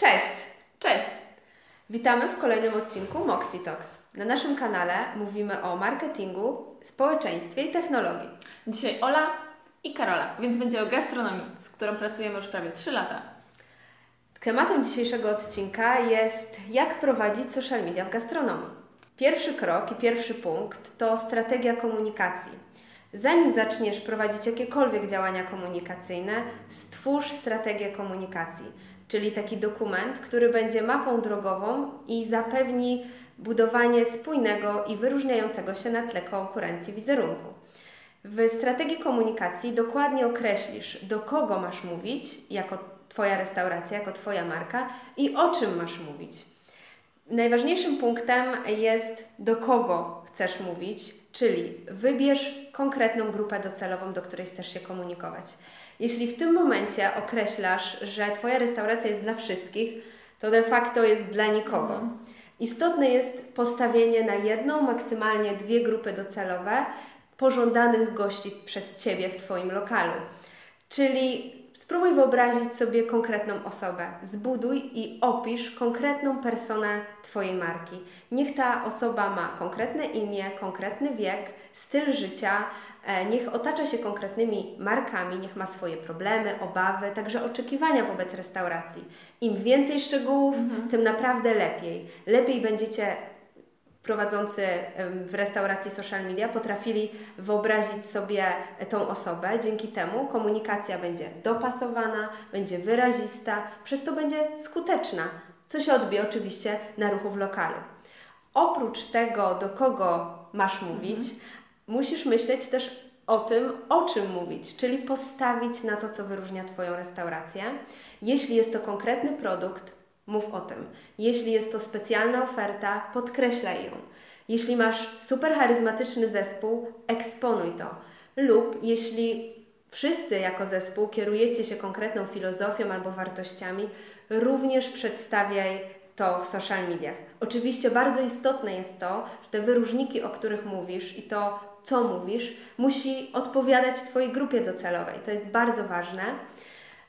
Cześć! Cześć! Witamy w kolejnym odcinku Moxie Talks. Na naszym kanale mówimy o marketingu, społeczeństwie i technologii. Dzisiaj Ola i Karola, więc będzie o gastronomii, z którą pracujemy już prawie 3 lata. Tematem dzisiejszego odcinka jest jak prowadzić social media w gastronomii. Pierwszy krok i pierwszy punkt to strategia komunikacji. Zanim zaczniesz prowadzić jakiekolwiek działania komunikacyjne, stwórz strategię komunikacji, czyli taki dokument, który będzie mapą drogową i zapewni budowanie spójnego i wyróżniającego się na tle konkurencji wizerunku. W strategii komunikacji dokładnie określisz, do kogo masz mówić jako Twoja restauracja, jako Twoja marka i o czym masz mówić. Najważniejszym punktem jest, do kogo chcesz mówić, czyli wybierz konkretną grupę docelową, do której chcesz się komunikować. Jeśli w tym momencie określasz, że Twoja restauracja jest dla wszystkich, to de facto jest dla nikogo. Mhm. Istotne jest postawienie na jedną, maksymalnie dwie grupy docelowe pożądanych gości przez Ciebie w Twoim lokalu. Czyli spróbuj wyobrazić sobie konkretną osobę. Zbuduj i opisz konkretną personę Twojej marki. Niech ta osoba ma konkretne imię, konkretny wiek, styl życia, e, niech otacza się konkretnymi markami, niech ma swoje problemy, obawy, także oczekiwania wobec restauracji. Im więcej szczegółów, mhm. tym naprawdę lepiej. Lepiej będziecie prowadzący w restauracji social media potrafili wyobrazić sobie tą osobę. Dzięki temu komunikacja będzie dopasowana, będzie wyrazista, przez to będzie skuteczna, co się odbije oczywiście na ruchu w lokalu. Oprócz tego, do kogo masz mówić, mhm. musisz myśleć też o tym, o czym mówić, czyli postawić na to, co wyróżnia Twoją restaurację. Jeśli jest to konkretny produkt, mów o tym. Jeśli jest to specjalna oferta, podkreślaj ją. Jeśli masz super charyzmatyczny zespół, eksponuj to. Lub jeśli wszyscy jako zespół kierujecie się konkretną filozofią albo wartościami, również przedstawiaj to w social mediach. Oczywiście bardzo istotne jest to, że te wyróżniki, o których mówisz i to, co mówisz, musi odpowiadać Twojej grupie docelowej. To jest bardzo ważne.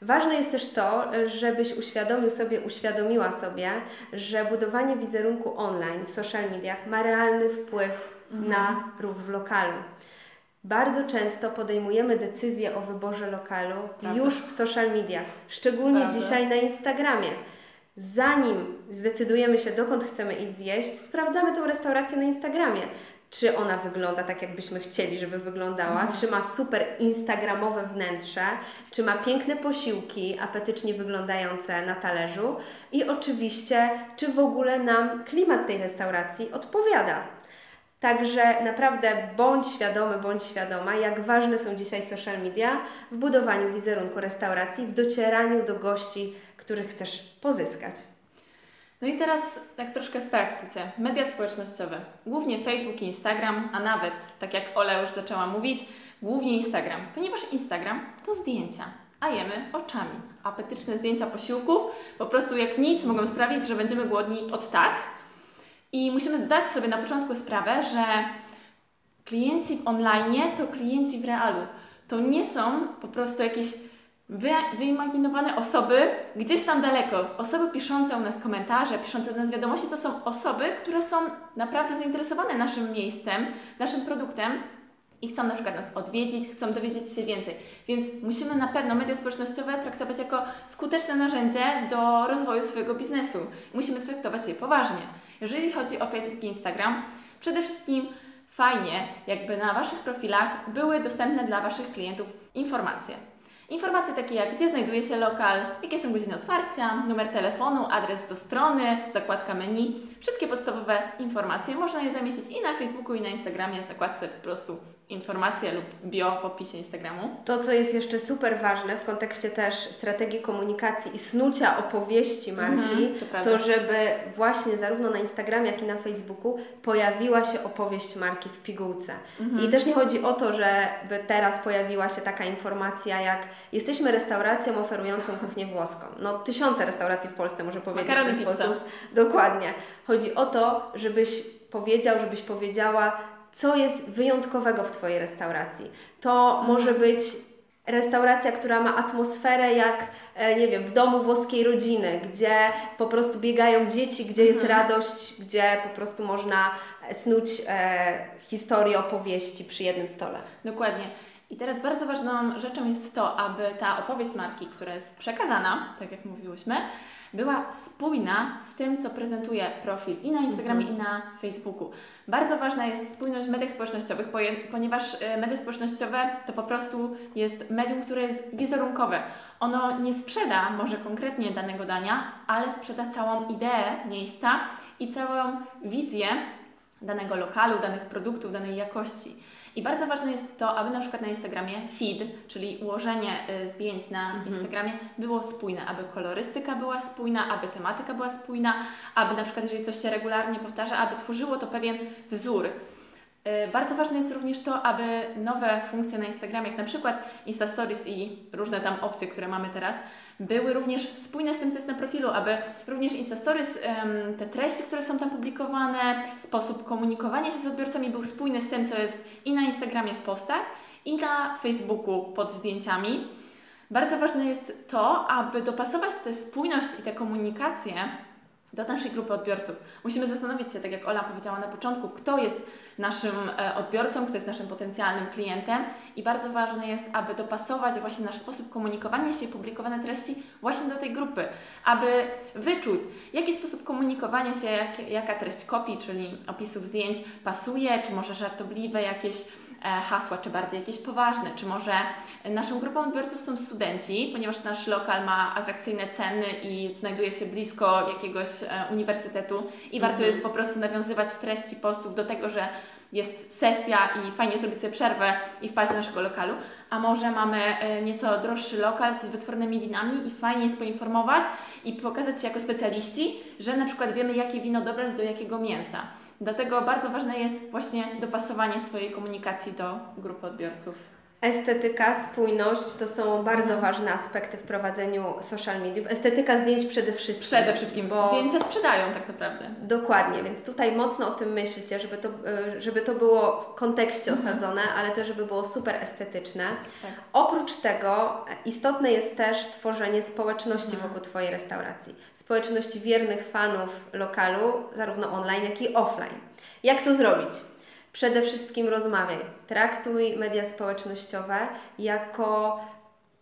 Ważne jest też to, żebyś uświadomił sobie, uświadomiła sobie, że budowanie wizerunku online w social mediach ma realny wpływ mhm. na ruch w lokalu. Bardzo często podejmujemy decyzję o wyborze lokalu Prawda. już w social mediach, szczególnie Prawda. dzisiaj na Instagramie. Zanim zdecydujemy się, dokąd chcemy iść zjeść, sprawdzamy tą restaurację na Instagramie czy ona wygląda tak, jakbyśmy chcieli, żeby wyglądała, mhm. czy ma super instagramowe wnętrze, czy ma piękne posiłki, apetycznie wyglądające na talerzu i oczywiście, czy w ogóle nam klimat tej restauracji odpowiada. Także naprawdę bądź świadomy, bądź świadoma, jak ważne są dzisiaj social media w budowaniu wizerunku restauracji, w docieraniu do gości, których chcesz pozyskać. No i teraz tak troszkę w praktyce. Media społecznościowe. Głównie Facebook i Instagram, a nawet, tak jak Ola już zaczęła mówić, głównie Instagram. Ponieważ Instagram to zdjęcia, a jemy oczami. Apetyczne zdjęcia posiłków po prostu jak nic mogą sprawić, że będziemy głodni od tak. I musimy zdać sobie na początku sprawę, że klienci online to klienci w realu. To nie są po prostu jakieś wyimaginowane osoby gdzieś tam daleko. Osoby piszące u nas komentarze, piszące do nas wiadomości, to są osoby, które są naprawdę zainteresowane naszym miejscem, naszym produktem i chcą na przykład nas odwiedzić, chcą dowiedzieć się więcej. Więc musimy na pewno media społecznościowe traktować jako skuteczne narzędzie do rozwoju swojego biznesu. Musimy traktować je poważnie. Jeżeli chodzi o Facebook i Instagram, przede wszystkim fajnie, jakby na Waszych profilach były dostępne dla Waszych klientów informacje. Informacje takie jak gdzie znajduje się lokal, jakie są godziny otwarcia, numer telefonu, adres do strony, zakładka menu. Wszystkie podstawowe informacje można je zamieścić i na Facebooku, i na Instagramie, w zakładce po prostu informacje lub bio w opisie Instagramu. To, co jest jeszcze super ważne w kontekście też strategii komunikacji i snucia opowieści marki, mm, to, to, żeby właśnie zarówno na Instagramie, jak i na Facebooku pojawiła się opowieść marki w pigułce. Mm. I też nie chodzi o to, żeby teraz pojawiła się taka informacja jak jesteśmy restauracją oferującą kuchnię włoską. No tysiące restauracji w Polsce może powiedzieć Makarony w ten sposób. Dokładnie. Chodzi o to, żebyś powiedział, żebyś powiedziała co jest wyjątkowego w Twojej restauracji. To może być restauracja, która ma atmosferę jak, e, nie wiem, w domu włoskiej rodziny, gdzie po prostu biegają dzieci, gdzie jest Mhm. radość, gdzie po prostu można snuć e, historię, opowieści przy jednym stole. Dokładnie. I teraz bardzo ważną rzeczą jest to, aby ta opowieść marki, która jest przekazana, tak jak mówiłyśmy, była spójna z tym, co prezentuje profil i na Instagramie, i na Facebooku. Bardzo ważna jest spójność w mediach społecznościowych, ponieważ e, media społecznościowe to po prostu jest medium, które jest wizerunkowe. Ono nie sprzeda może konkretnie danego dania, ale sprzeda całą ideę miejsca i całą wizję danego lokalu, danych produktów, danej jakości. I bardzo ważne jest to, aby na przykład na Instagramie feed, czyli ułożenie y, zdjęć na Instagramie było spójne, aby kolorystyka była spójna, aby tematyka była spójna, aby na przykład jeżeli coś się regularnie powtarza, aby tworzyło to pewien wzór. Y, Bardzo ważne jest również to, aby nowe funkcje na Instagramie, jak na przykład Insta Stories i różne tam opcje, które mamy teraz, były również spójne z tym, co jest na profilu, aby również Insta Stories, te treści, które są tam publikowane, sposób komunikowania się z odbiorcami był spójny z tym, co jest i na Instagramie w postach, i na Facebooku pod zdjęciami. Bardzo ważne jest to, aby dopasować tę spójność i tę komunikację do naszej grupy odbiorców. Musimy zastanowić się, tak jak Ola powiedziała na początku, kto jest naszym e, odbiorcą, kto jest naszym potencjalnym klientem i bardzo ważne jest, aby dopasować właśnie nasz sposób komunikowania się i publikowane treści właśnie do tej grupy, aby wyczuć, jaki sposób komunikowania się, jak, jaka treść kopii, czyli opisów zdjęć pasuje, czy może żartobliwe jakieś hasła, czy bardziej jakieś poważne, czy może naszą grupą odbiorców są studenci, ponieważ nasz lokal ma atrakcyjne ceny i znajduje się blisko jakiegoś e, uniwersytetu i warto Mhm. jest po prostu nawiązywać w treści postów do tego, że jest sesja i fajnie zrobić sobie przerwę i wpaść do naszego lokalu, a może mamy e, nieco droższy lokal z wytwornymi winami i fajnie jest poinformować i pokazać się jako specjaliści, że na przykład wiemy, jakie wino dobrać do jakiego mięsa. Dlatego bardzo ważne jest właśnie dopasowanie swojej komunikacji do grupy odbiorców. Estetyka, spójność to są bardzo ważne aspekty w prowadzeniu social mediów. Estetyka zdjęć przede wszystkim. Przede wszystkim, bo zdjęcia sprzedają tak naprawdę. Dokładnie, więc tutaj mocno o tym myślcie, żeby to, y, żeby to było w kontekście Mhm. osadzone, ale też żeby było super estetyczne. Tak. Oprócz tego e, istotne jest też tworzenie społeczności Mhm. wokół Twojej restauracji. Społeczności wiernych fanów lokalu, zarówno online, jak i offline. Jak to zrobić? Przede wszystkim rozmawiaj. Traktuj media społecznościowe jako,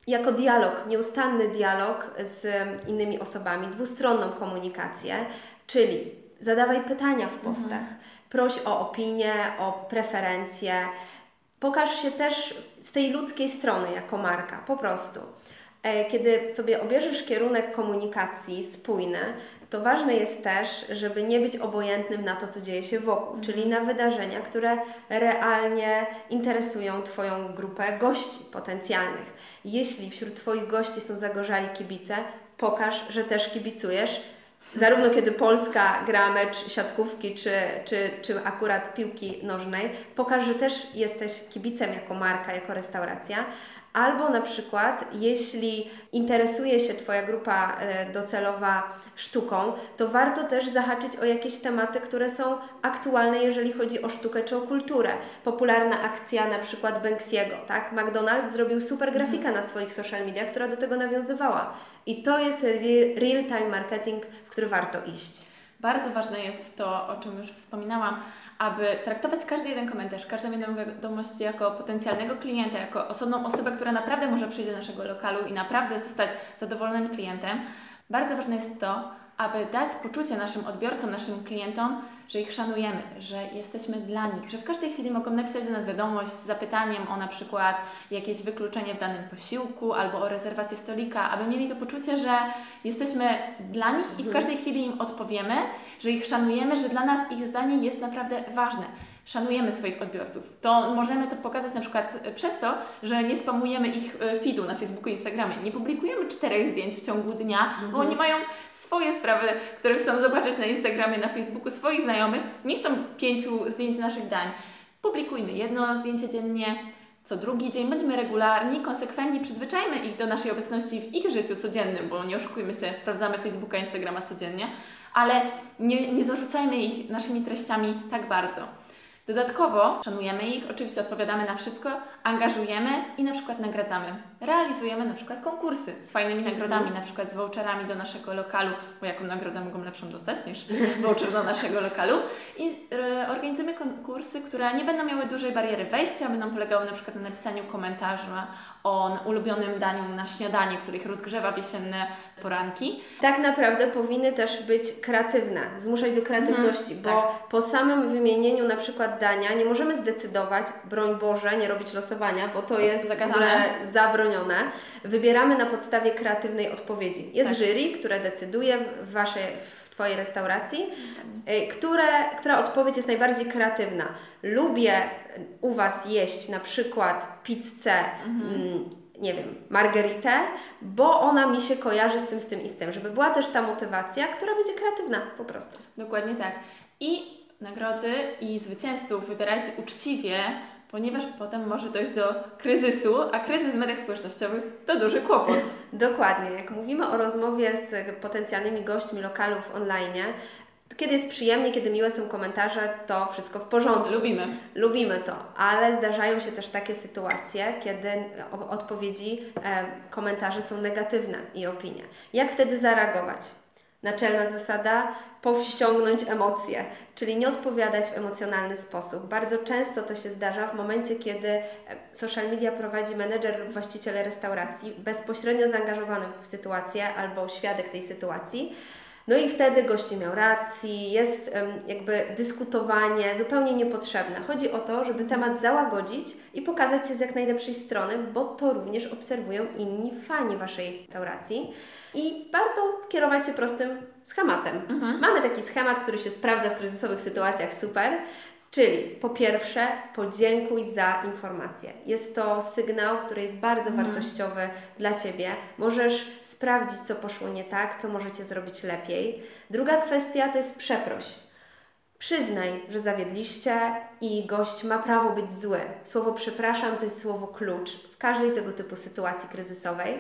jako dialog, nieustanny dialog z innymi osobami, dwustronną komunikację, czyli zadawaj pytania w postach, proś o opinię, o preferencje. Pokaż się też z tej ludzkiej strony jako marka, po prostu. E, Kiedy sobie obierzesz kierunek komunikacji spójny, to ważne jest też, żeby nie być obojętnym na to, co dzieje się wokół, czyli na wydarzenia, które realnie interesują Twoją grupę gości potencjalnych. Jeśli wśród Twoich gości są zagorzali kibice, pokaż, że też kibicujesz. Zarówno kiedy Polska gra mecz siatkówki, czy, czy, czy akurat piłki nożnej, pokaż, że też jesteś kibicem jako marka, jako restauracja. Albo na przykład, jeśli interesuje się Twoja grupa e, docelowa sztuką, to warto też zahaczyć o jakieś tematy, które są aktualne, jeżeli chodzi o sztukę czy o kulturę. Popularna akcja na przykład Banksiego, tak? McDonald's zrobił super grafikę na swoich social mediach, która do tego nawiązywała. I to jest re- real-time marketing, w który warto iść. Bardzo ważne jest to, o czym już wspominałam, aby traktować każdy jeden komentarz, każdą jedną wiadomość jako potencjalnego klienta, jako osobną osobę, która naprawdę może przyjść do naszego lokalu i naprawdę zostać zadowolonym klientem. Bardzo ważne jest to, aby dać poczucie naszym odbiorcom, naszym klientom, że ich szanujemy, że jesteśmy dla nich, że w każdej chwili mogą napisać do nas wiadomość z zapytaniem o na przykład jakieś wykluczenie w danym posiłku albo o rezerwację stolika, aby mieli to poczucie, że jesteśmy dla nich i w każdej chwili im odpowiemy, że ich szanujemy, że dla nas ich zdanie jest naprawdę ważne. Szanujemy swoich odbiorców. To możemy to pokazać na przykład przez to, że nie spamujemy ich e, feedu na Facebooku i Instagramie. Nie publikujemy czterech zdjęć w ciągu dnia, bo oni mają swoje sprawy, które chcą zobaczyć na Instagramie, na Facebooku, swoich znajomych. Nie chcą pięciu zdjęć naszych dań. Publikujmy jedno zdjęcie dziennie, co drugi dzień. Bądźmy regularni, konsekwentni, przyzwyczajmy ich do naszej obecności w ich życiu codziennym, bo nie oszukujmy się, sprawdzamy Facebooka, Instagrama codziennie, ale nie, nie zarzucajmy ich naszymi treściami tak bardzo. Dodatkowo szanujemy ich, oczywiście odpowiadamy na wszystko, angażujemy i na przykład nagradzamy. Realizujemy na przykład konkursy z fajnymi nagrodami, na przykład z voucherami do naszego lokalu, bo jaką nagrodę mogą lepszą dostać niż voucher do naszego lokalu. I e, organizujemy konkursy, które nie będą miały dużej bariery wejścia, będą polegały na przykład na napisaniu komentarza o ulubionym daniu na śniadanie, których rozgrzewa w jesienne poranki. Tak naprawdę powinny też być kreatywne, zmuszać do kreatywności, Mhm, bo tak. po samym wymienieniu na przykład dania nie możemy zdecydować, broń Boże, nie robić losowania, bo to jest w Zakazane. ogóle zabronione. Wybieramy na podstawie kreatywnej odpowiedzi. Jest Tak. jury, które decyduje w, waszej, w Twojej restauracji, y, które, która odpowiedź jest najbardziej kreatywna. Lubię u Was jeść na przykład pizzę, mm, nie wiem, margeritę, bo ona mi się kojarzy z tym, z tym i z tym. Żeby była też ta motywacja, która będzie kreatywna po prostu. Dokładnie tak. I nagrody i zwycięzców wybierajcie uczciwie, ponieważ potem może dojść do kryzysu, a kryzys w mediach społecznościowych to duży kłopot. Dokładnie. Jak mówimy o rozmowie z potencjalnymi gośćmi lokalów online, to kiedy jest przyjemnie, kiedy miłe są komentarze, to wszystko w porządku. Lubimy. Lubimy to, ale zdarzają się też takie sytuacje, kiedy odpowiedzi, e, komentarze są negatywne i opinie. Jak wtedy zareagować? Naczelna zasada powściągnąć emocje, czyli nie odpowiadać w emocjonalny sposób. Bardzo często to się zdarza w momencie, kiedy social media prowadzi menedżer lub właściciel restauracji bezpośrednio zaangażowany w sytuację albo świadek tej sytuacji. No i wtedy gość nie miał racji, jest jakby dyskutowanie zupełnie niepotrzebne. Chodzi o to, żeby temat załagodzić i pokazać się z jak najlepszej strony, bo to również obserwują inni fani Waszej restauracji. I warto kierować się prostym schematem. Mamy taki schemat, który się sprawdza w kryzysowych sytuacjach super. Czyli po pierwsze, podziękuj za informację. Jest to sygnał, który jest bardzo wartościowy dla Ciebie. Możesz sprawdzić, co poszło nie tak, co możecie zrobić lepiej. Druga kwestia to jest przeproś. Przyznaj, że zawiedliście i gość ma prawo być zły. Słowo przepraszam to jest słowo klucz w każdej tego typu sytuacji kryzysowej.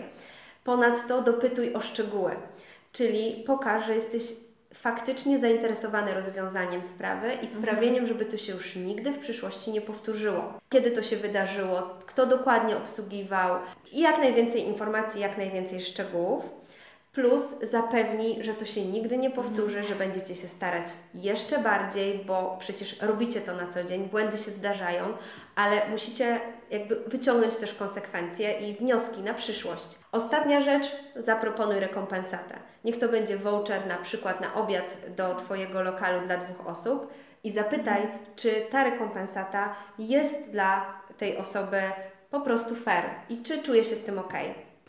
Ponadto dopytuj o szczegóły, czyli pokaż, że jesteś faktycznie zainteresowany rozwiązaniem sprawy i sprawieniem, żeby to się już nigdy w przyszłości nie powtórzyło. Kiedy to się wydarzyło, kto dokładnie obsługiwał i jak najwięcej informacji, jak najwięcej szczegółów. Plus zapewni, że to się nigdy nie powtórzy, że będziecie się starać jeszcze bardziej, bo przecież robicie to na co dzień, błędy się zdarzają, ale musicie jakby wyciągnąć też konsekwencje i wnioski na przyszłość. Ostatnia rzecz, zaproponuj rekompensatę. Niech to będzie voucher na przykład na obiad do Twojego lokalu dla dwóch osób i zapytaj, czy ta rekompensata jest dla tej osoby po prostu fair i czy czuje się z tym ok.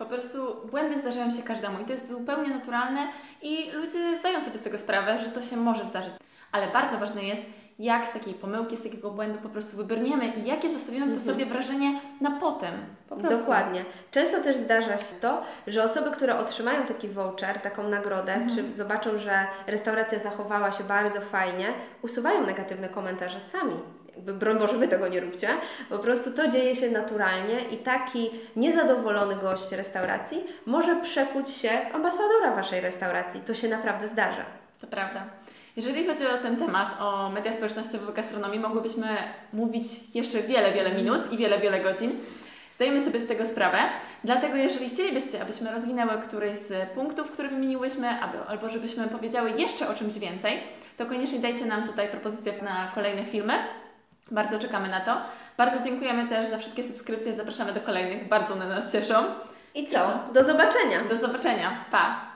Po prostu błędy zdarzają się każdemu i to jest zupełnie naturalne i ludzie zdają sobie z tego sprawę, że to się może zdarzyć. Ale bardzo ważne jest, jak z takiej pomyłki, z takiego błędu po prostu wybrniemy i jakie zostawimy po sobie wrażenie na potem. Po. Dokładnie. Często też zdarza się to, że osoby, które otrzymają taki voucher, taką nagrodę, czy zobaczą, że restauracja zachowała się bardzo fajnie, usuwają negatywne komentarze sami. Jakby, broń Boże, Wy tego nie róbcie. Po prostu to dzieje się naturalnie i taki niezadowolony gość restauracji może przekuć się ambasadora Waszej restauracji. To się naprawdę zdarza. To prawda. Jeżeli chodzi o ten temat, o media społecznościowe w gastronomii, mogłybyśmy mówić jeszcze wiele, wiele minut i wiele, wiele godzin. Zdajemy sobie z tego sprawę, dlatego jeżeli chcielibyście, abyśmy rozwinęły któryś z punktów, które wymieniłyśmy, aby, albo żebyśmy powiedziały jeszcze o czymś więcej, to koniecznie dajcie nam tutaj propozycje na kolejne filmy. Bardzo czekamy na to. Bardzo dziękujemy też za wszystkie subskrypcje, zapraszamy do kolejnych, bardzo one nas cieszą. I co? Do zobaczenia! Do zobaczenia, pa!